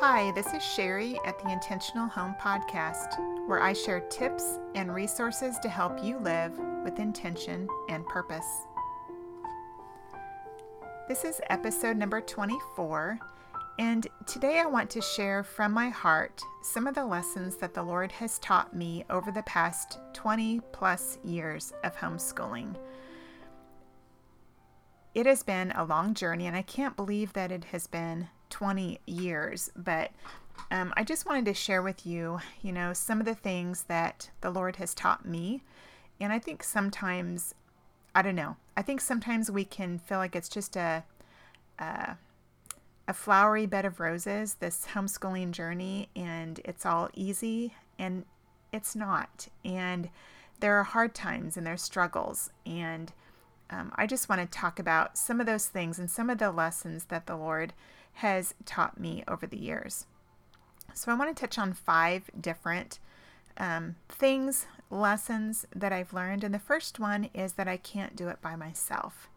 Hi, this is Sherry at the Intentional Home Podcast, where I share tips and resources to help you live with intention and purpose. This is episode number 24, and today I want to share from my heart some of the lessons that the Lord has taught me over the past 20 plus years of homeschooling. It has been a long journey, and I can't believe that it has been 20 years, but um, I just wanted to share with you, you know, some of the things that the Lord has taught me. And I think sometimes, I don't know, I think sometimes we can feel like it's just a, a, a flowery bed of roses, this homeschooling journey, and it's all easy, and it's not. And there are hard times and there's struggles. And um, I just want to talk about some of those things and some of the lessons that the Lord has taught me over the years. So, I want to touch on five different um, things, lessons that I've learned. And the first one is that I can't do it by myself.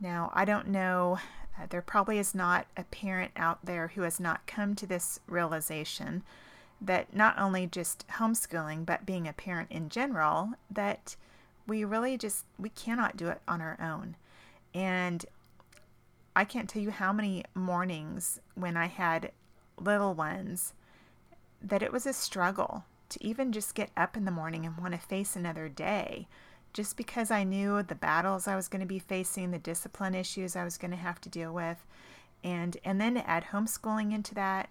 Now, I don't know, uh, there probably is not a parent out there who has not come to this realization that not only just homeschooling, but being a parent in general, that we really just we cannot do it on our own. And I can't tell you how many mornings when I had little ones that it was a struggle to even just get up in the morning and want to face another day just because I knew the battles I was going to be facing, the discipline issues I was going to have to deal with. And and then to add homeschooling into that,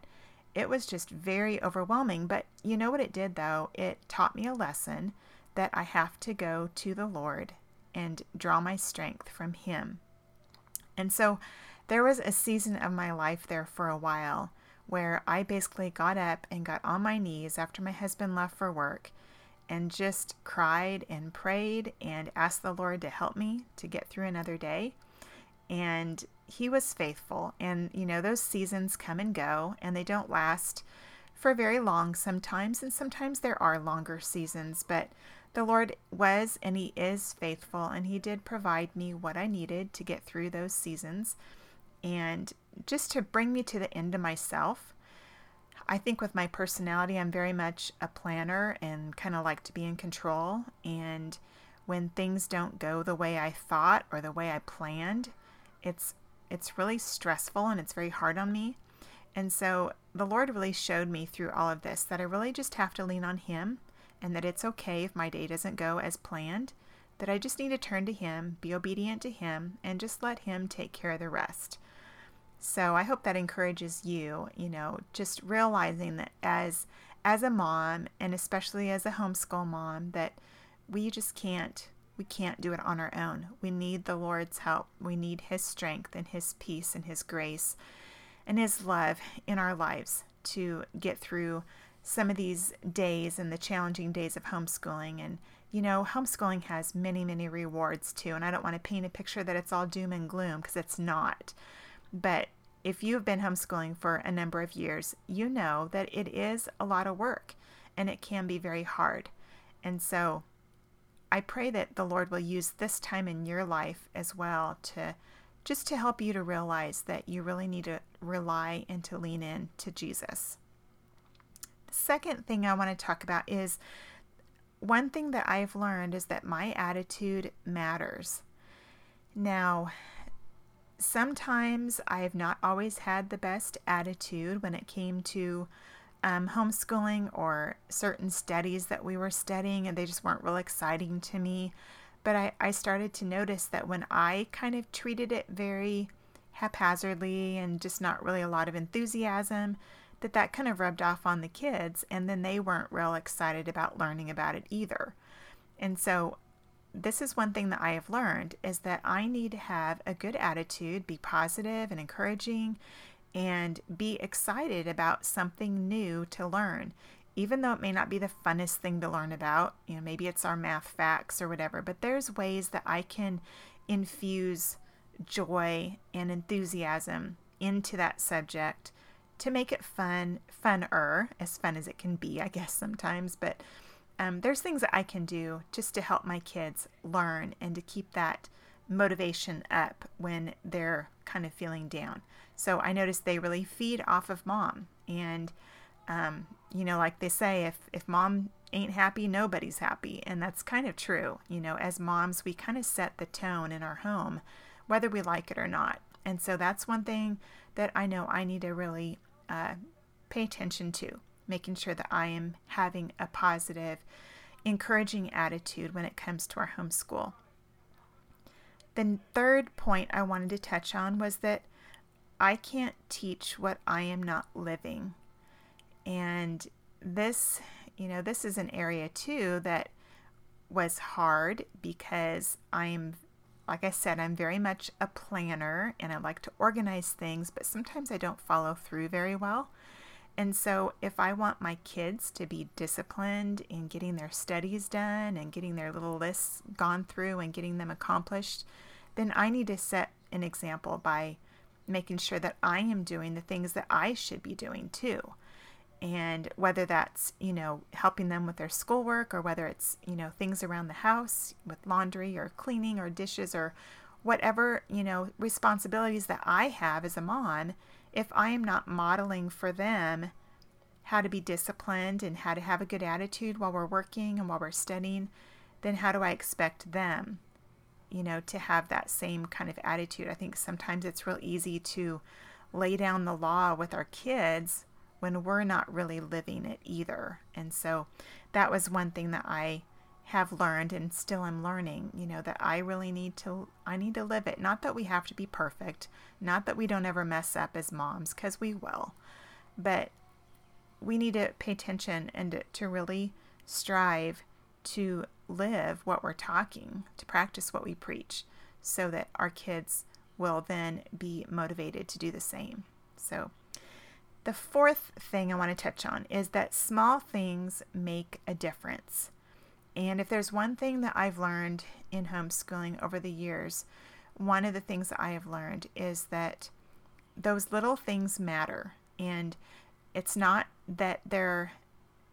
it was just very overwhelming. But you know what it did though? It taught me a lesson that I have to go to the Lord and draw my strength from him and so there was a season of my life there for a while where I basically got up and got on my knees after my husband left for work and just cried and prayed and asked the Lord to help me to get through another day. And he was faithful. And, you know, those seasons come and go and they don't last for very long sometimes. And sometimes there are longer seasons. But the Lord was and He is faithful, and He did provide me what I needed to get through those seasons and just to bring me to the end of myself. I think with my personality, I'm very much a planner and kind of like to be in control. And when things don't go the way I thought or the way I planned, it's it's really stressful and it's very hard on me. And so the Lord really showed me through all of this that I really just have to lean on Him and that it's okay if my day doesn't go as planned, that I just need to turn to Him, be obedient to Him, and just let Him take care of the rest. So I hope that encourages you, you know, just realizing that as as a mom and especially as a homeschool mom that we just can't we can't do it on our own. We need the Lord's help. We need his strength and his peace and his grace and his love in our lives to get through some of these days and the challenging days of homeschooling. And, you know, homeschooling has many, many rewards too. And I don't want to paint a picture that it's all doom and gloom because it's not. But if you've been homeschooling for a number of years, you know that it is a lot of work and it can be very hard. And so I pray that the Lord will use this time in your life as well to just to help you to realize that you really need to rely and to lean in to Jesus The second thing I want to talk about is one thing that I've learned is that my attitude matters. Now, sometimes I have not always had the best attitude when it came to um, homeschooling or certain studies that we were studying, and they just weren't real exciting to me. But I, I started to notice that when I kind of treated it very haphazardly and just not really a lot of enthusiasm, that that kind of rubbed off on the kids and then they weren't real excited about learning about it either. And so this is one thing that I have learned is that I need to have a good attitude, be positive and encouraging and be excited about something new to learn. Even though it may not be the funnest thing to learn about, you know, maybe it's our math facts or whatever, but there's ways that I can infuse joy and enthusiasm into that subject to make it fun, funner, as fun as it can be, I guess sometimes. But um, there's things that I can do just to help my kids learn and to keep that motivation up when they're kind of feeling down. So I noticed they really feed off of mom. And, um, you know, like they say, if, if mom ain't happy, nobody's happy. And that's kind of true. You know, as moms, we kind of set the tone in our home, whether we like it or not. And so that's one thing that I know I need to really uh, pay attention to, making sure that I am having a positive, encouraging attitude when it comes to our homeschool. The third point I wanted to touch on was that I can't teach what I am not living. And this, you know, this is an area too that was hard because I'm, like I said, I'm very much a planner and I like to organize things, but sometimes I don't follow through very well. And so, if I want my kids to be disciplined in getting their studies done and getting their little lists gone through and getting them accomplished, then I need to set an example by making sure that I am doing the things that I should be doing too. And whether that's, you know, helping them with their schoolwork or whether it's, you know, things around the house with laundry or cleaning or dishes or whatever, you know, responsibilities that I have as a mom, if I am not modeling for them how to be disciplined and how to have a good attitude while we're working and while we're studying, then how do I expect them, you know, to have that same kind of attitude? I think sometimes it's real easy to lay down the law with our kids when we're not really living it either. And so that was one thing that I have learned and still am learning, you know, that I really need to I need to live it. Not that we have to be perfect, not that we don't ever mess up as moms cuz we will. But we need to pay attention and to really strive to live what we're talking, to practice what we preach so that our kids will then be motivated to do the same. So the fourth thing I want to touch on is that small things make a difference. And if there's one thing that I've learned in homeschooling over the years, one of the things that I have learned is that those little things matter. And it's not that they're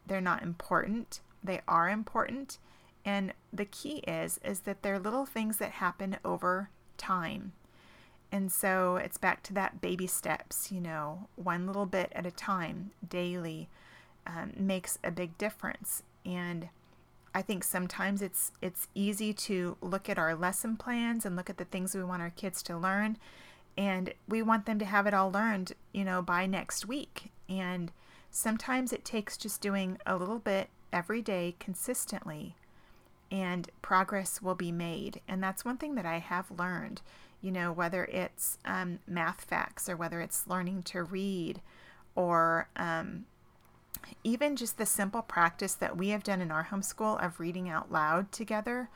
they're not important. They are important. And the key is is that they're little things that happen over time. And so it's back to that baby steps, you know, one little bit at a time, daily, um, makes a big difference. And I think sometimes it's it's easy to look at our lesson plans and look at the things we want our kids to learn and we want them to have it all learned, you know, by next week. And sometimes it takes just doing a little bit every day consistently and progress will be made. And that's one thing that I have learned, you know, whether it's um, math facts or whether it's learning to read or um, even just the simple practice that we have done in our homeschool of reading out loud together,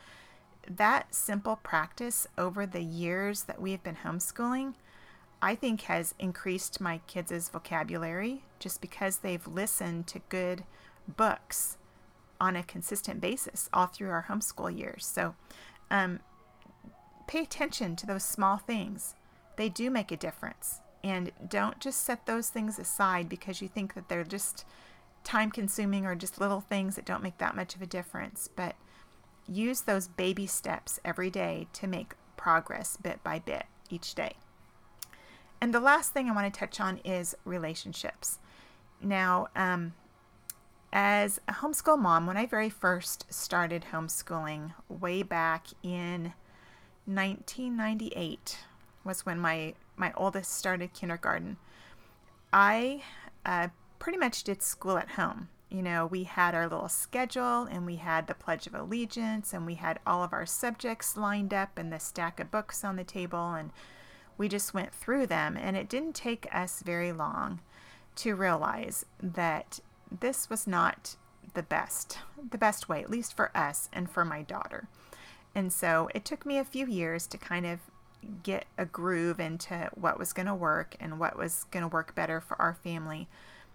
that simple practice over the years that we have been homeschooling, I think has increased my kids' vocabulary just because they've listened to good books on a consistent basis all through our homeschool years. So um, pay attention to those small things. They do make a difference. And don't just set those things aside because you think that they're just time consuming or just little things that don't make that much of a difference. But use those baby steps every day to make progress bit by bit each day. And the last thing I want to touch on is relationships. Now, um, as a homeschool mom, when I very first started homeschooling way back in 1998 was when my my oldest started kindergarten. I uh, pretty much did school at home. You know, we had our little schedule and we had the Pledge of Allegiance and we had all of our subjects lined up and the stack of books on the table and we just went through them. And it didn't take us very long to realize that this was not the best, the best way, at least for us and for my daughter. And so it took me a few years to kind of get a groove into what was going to work and what was going to work better for our family.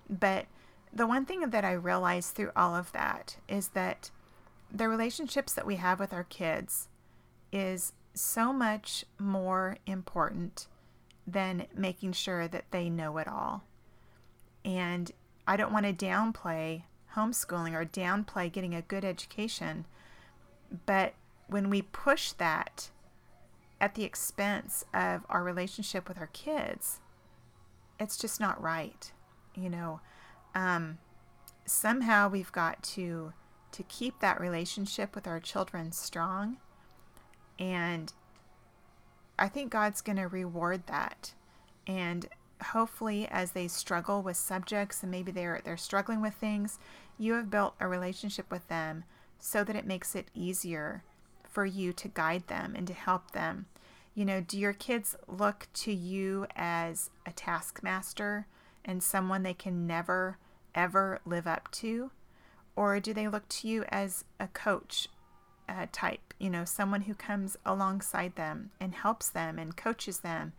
But the one thing that I realized through all of that is that the relationships that we have with our kids is so much more important than making sure that they know it all. And I don't want to downplay homeschooling or downplay getting a good education, but when we push that at the expense of our relationship with our kids, it's just not right. You know, um, somehow we've got to to keep that relationship with our children strong and I think God's going to reward that. And hopefully as they struggle with subjects and maybe they're they're struggling with things, you have built a relationship with them so that it makes it easier for you to guide them and to help them. You know, do your kids look to you as a taskmaster and someone they can never ever live up to? Or do they look to you as a coach uh, type, you know, someone who comes alongside them and helps them and coaches them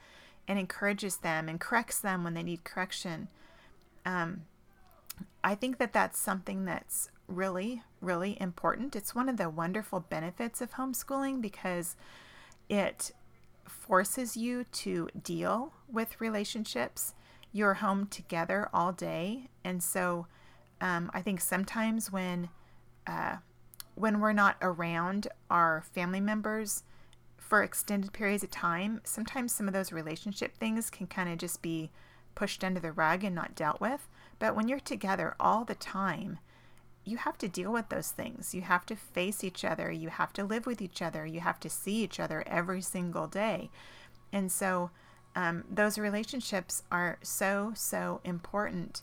and encourages them and corrects them when they need correction. Um, I think that that's something that's really, really important. It's one of the wonderful benefits of homeschooling because it forces you to deal with relationships. You're home together all day. And so um, I think sometimes when uh, when we're not around our family members for extended periods of time, sometimes some of those relationship things can kind of just be pushed under the rug and not dealt with. But when you're together all the time, you have to deal with those things. You have to face each other. You have to live with each other. You have to see each other every single day. And so, um, those relationships are so, so important.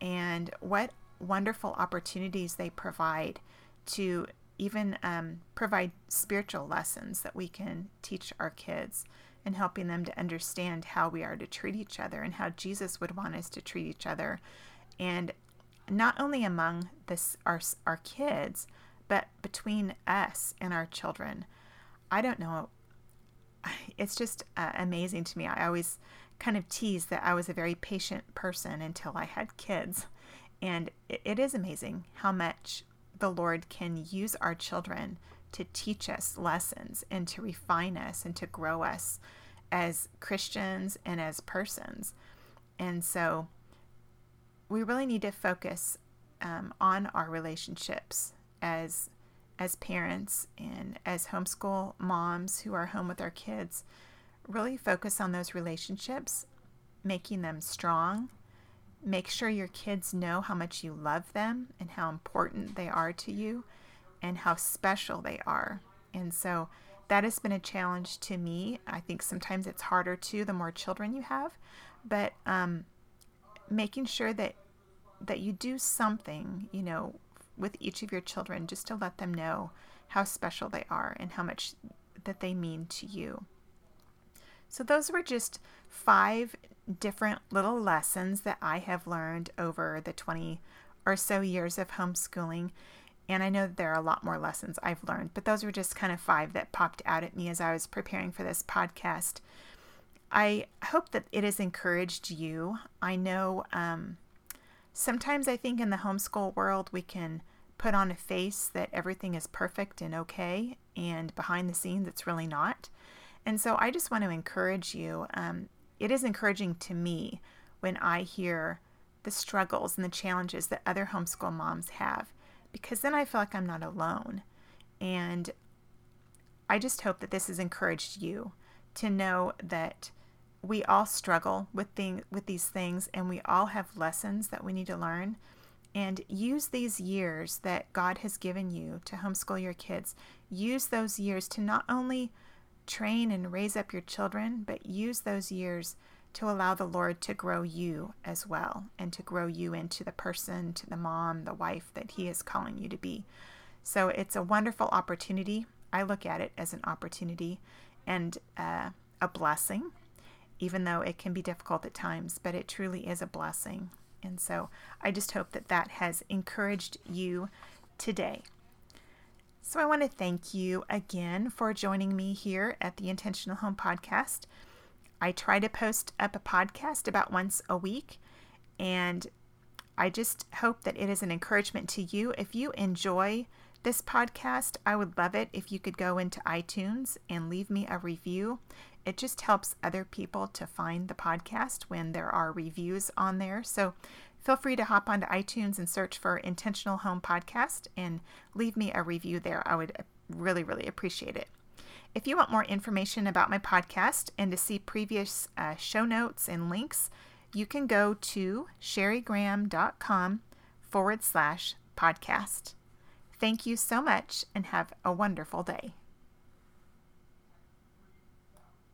And what wonderful opportunities they provide to even um, provide spiritual lessons that we can teach our kids and helping them to understand how we are to treat each other and how Jesus would want us to treat each other. And not only among this our, our kids, but between us and our children. I don't know. It's just uh, amazing to me. I always kind of tease that I was a very patient person until I had kids. And it, it is amazing how much the Lord can use our children to teach us lessons and to refine us and to grow us as Christians and as persons. And so we really need to focus um, on our relationships as as parents and as homeschool moms who are home with our kids. Really focus on those relationships, making them strong, Make sure your kids know how much you love them and how important they are to you and how special they are. And so that has been a challenge to me. I think sometimes it's harder too the more children you have, but um, making sure that that you do something, you know, with each of your children just to let them know how special they are and how much that they mean to you. So those were just five different little lessons that I have learned over the 20 or so years of homeschooling. And I know there are a lot more lessons I've learned, but those were just kind of five that popped out at me as I was preparing for this podcast. I hope that it has encouraged you. I know um, sometimes I think in the homeschool world we can put on a face that everything is perfect and okay, and behind the scenes it's really not. And so I just want to encourage you. Um, it is encouraging to me when I hear the struggles and the challenges that other homeschool moms have because then I feel like I'm not alone. And I just hope that this has encouraged you to know that we all struggle with thing, with these things and we all have lessons that we need to learn and use these years that God has given you to homeschool your kids. Use those years to not only train and raise up your children, but use those years to allow the Lord to grow you as well and to grow you into the person, to the mom, the wife that He is calling you to be. So it's a wonderful opportunity. I look at it as an opportunity and uh, a blessing, even though it can be difficult at times, but it truly is a blessing. And so I just hope that that has encouraged you today. So I want to thank you again for joining me here at the Intentional Home Podcast. I try to post up a podcast about once a week, and I just hope that it is an encouragement to you. If you enjoy this podcast, I would love it if you could go into iTunes and leave me a review. It just helps other people to find the podcast when there are reviews on there. So feel free to hop onto iTunes and search for Intentional Home Podcast and leave me a review there. I would really, really appreciate it. If you want more information about my podcast and to see previous uh, show notes and links, you can go to sherrygraham.com forward slash podcast. Thank you so much and have a wonderful day.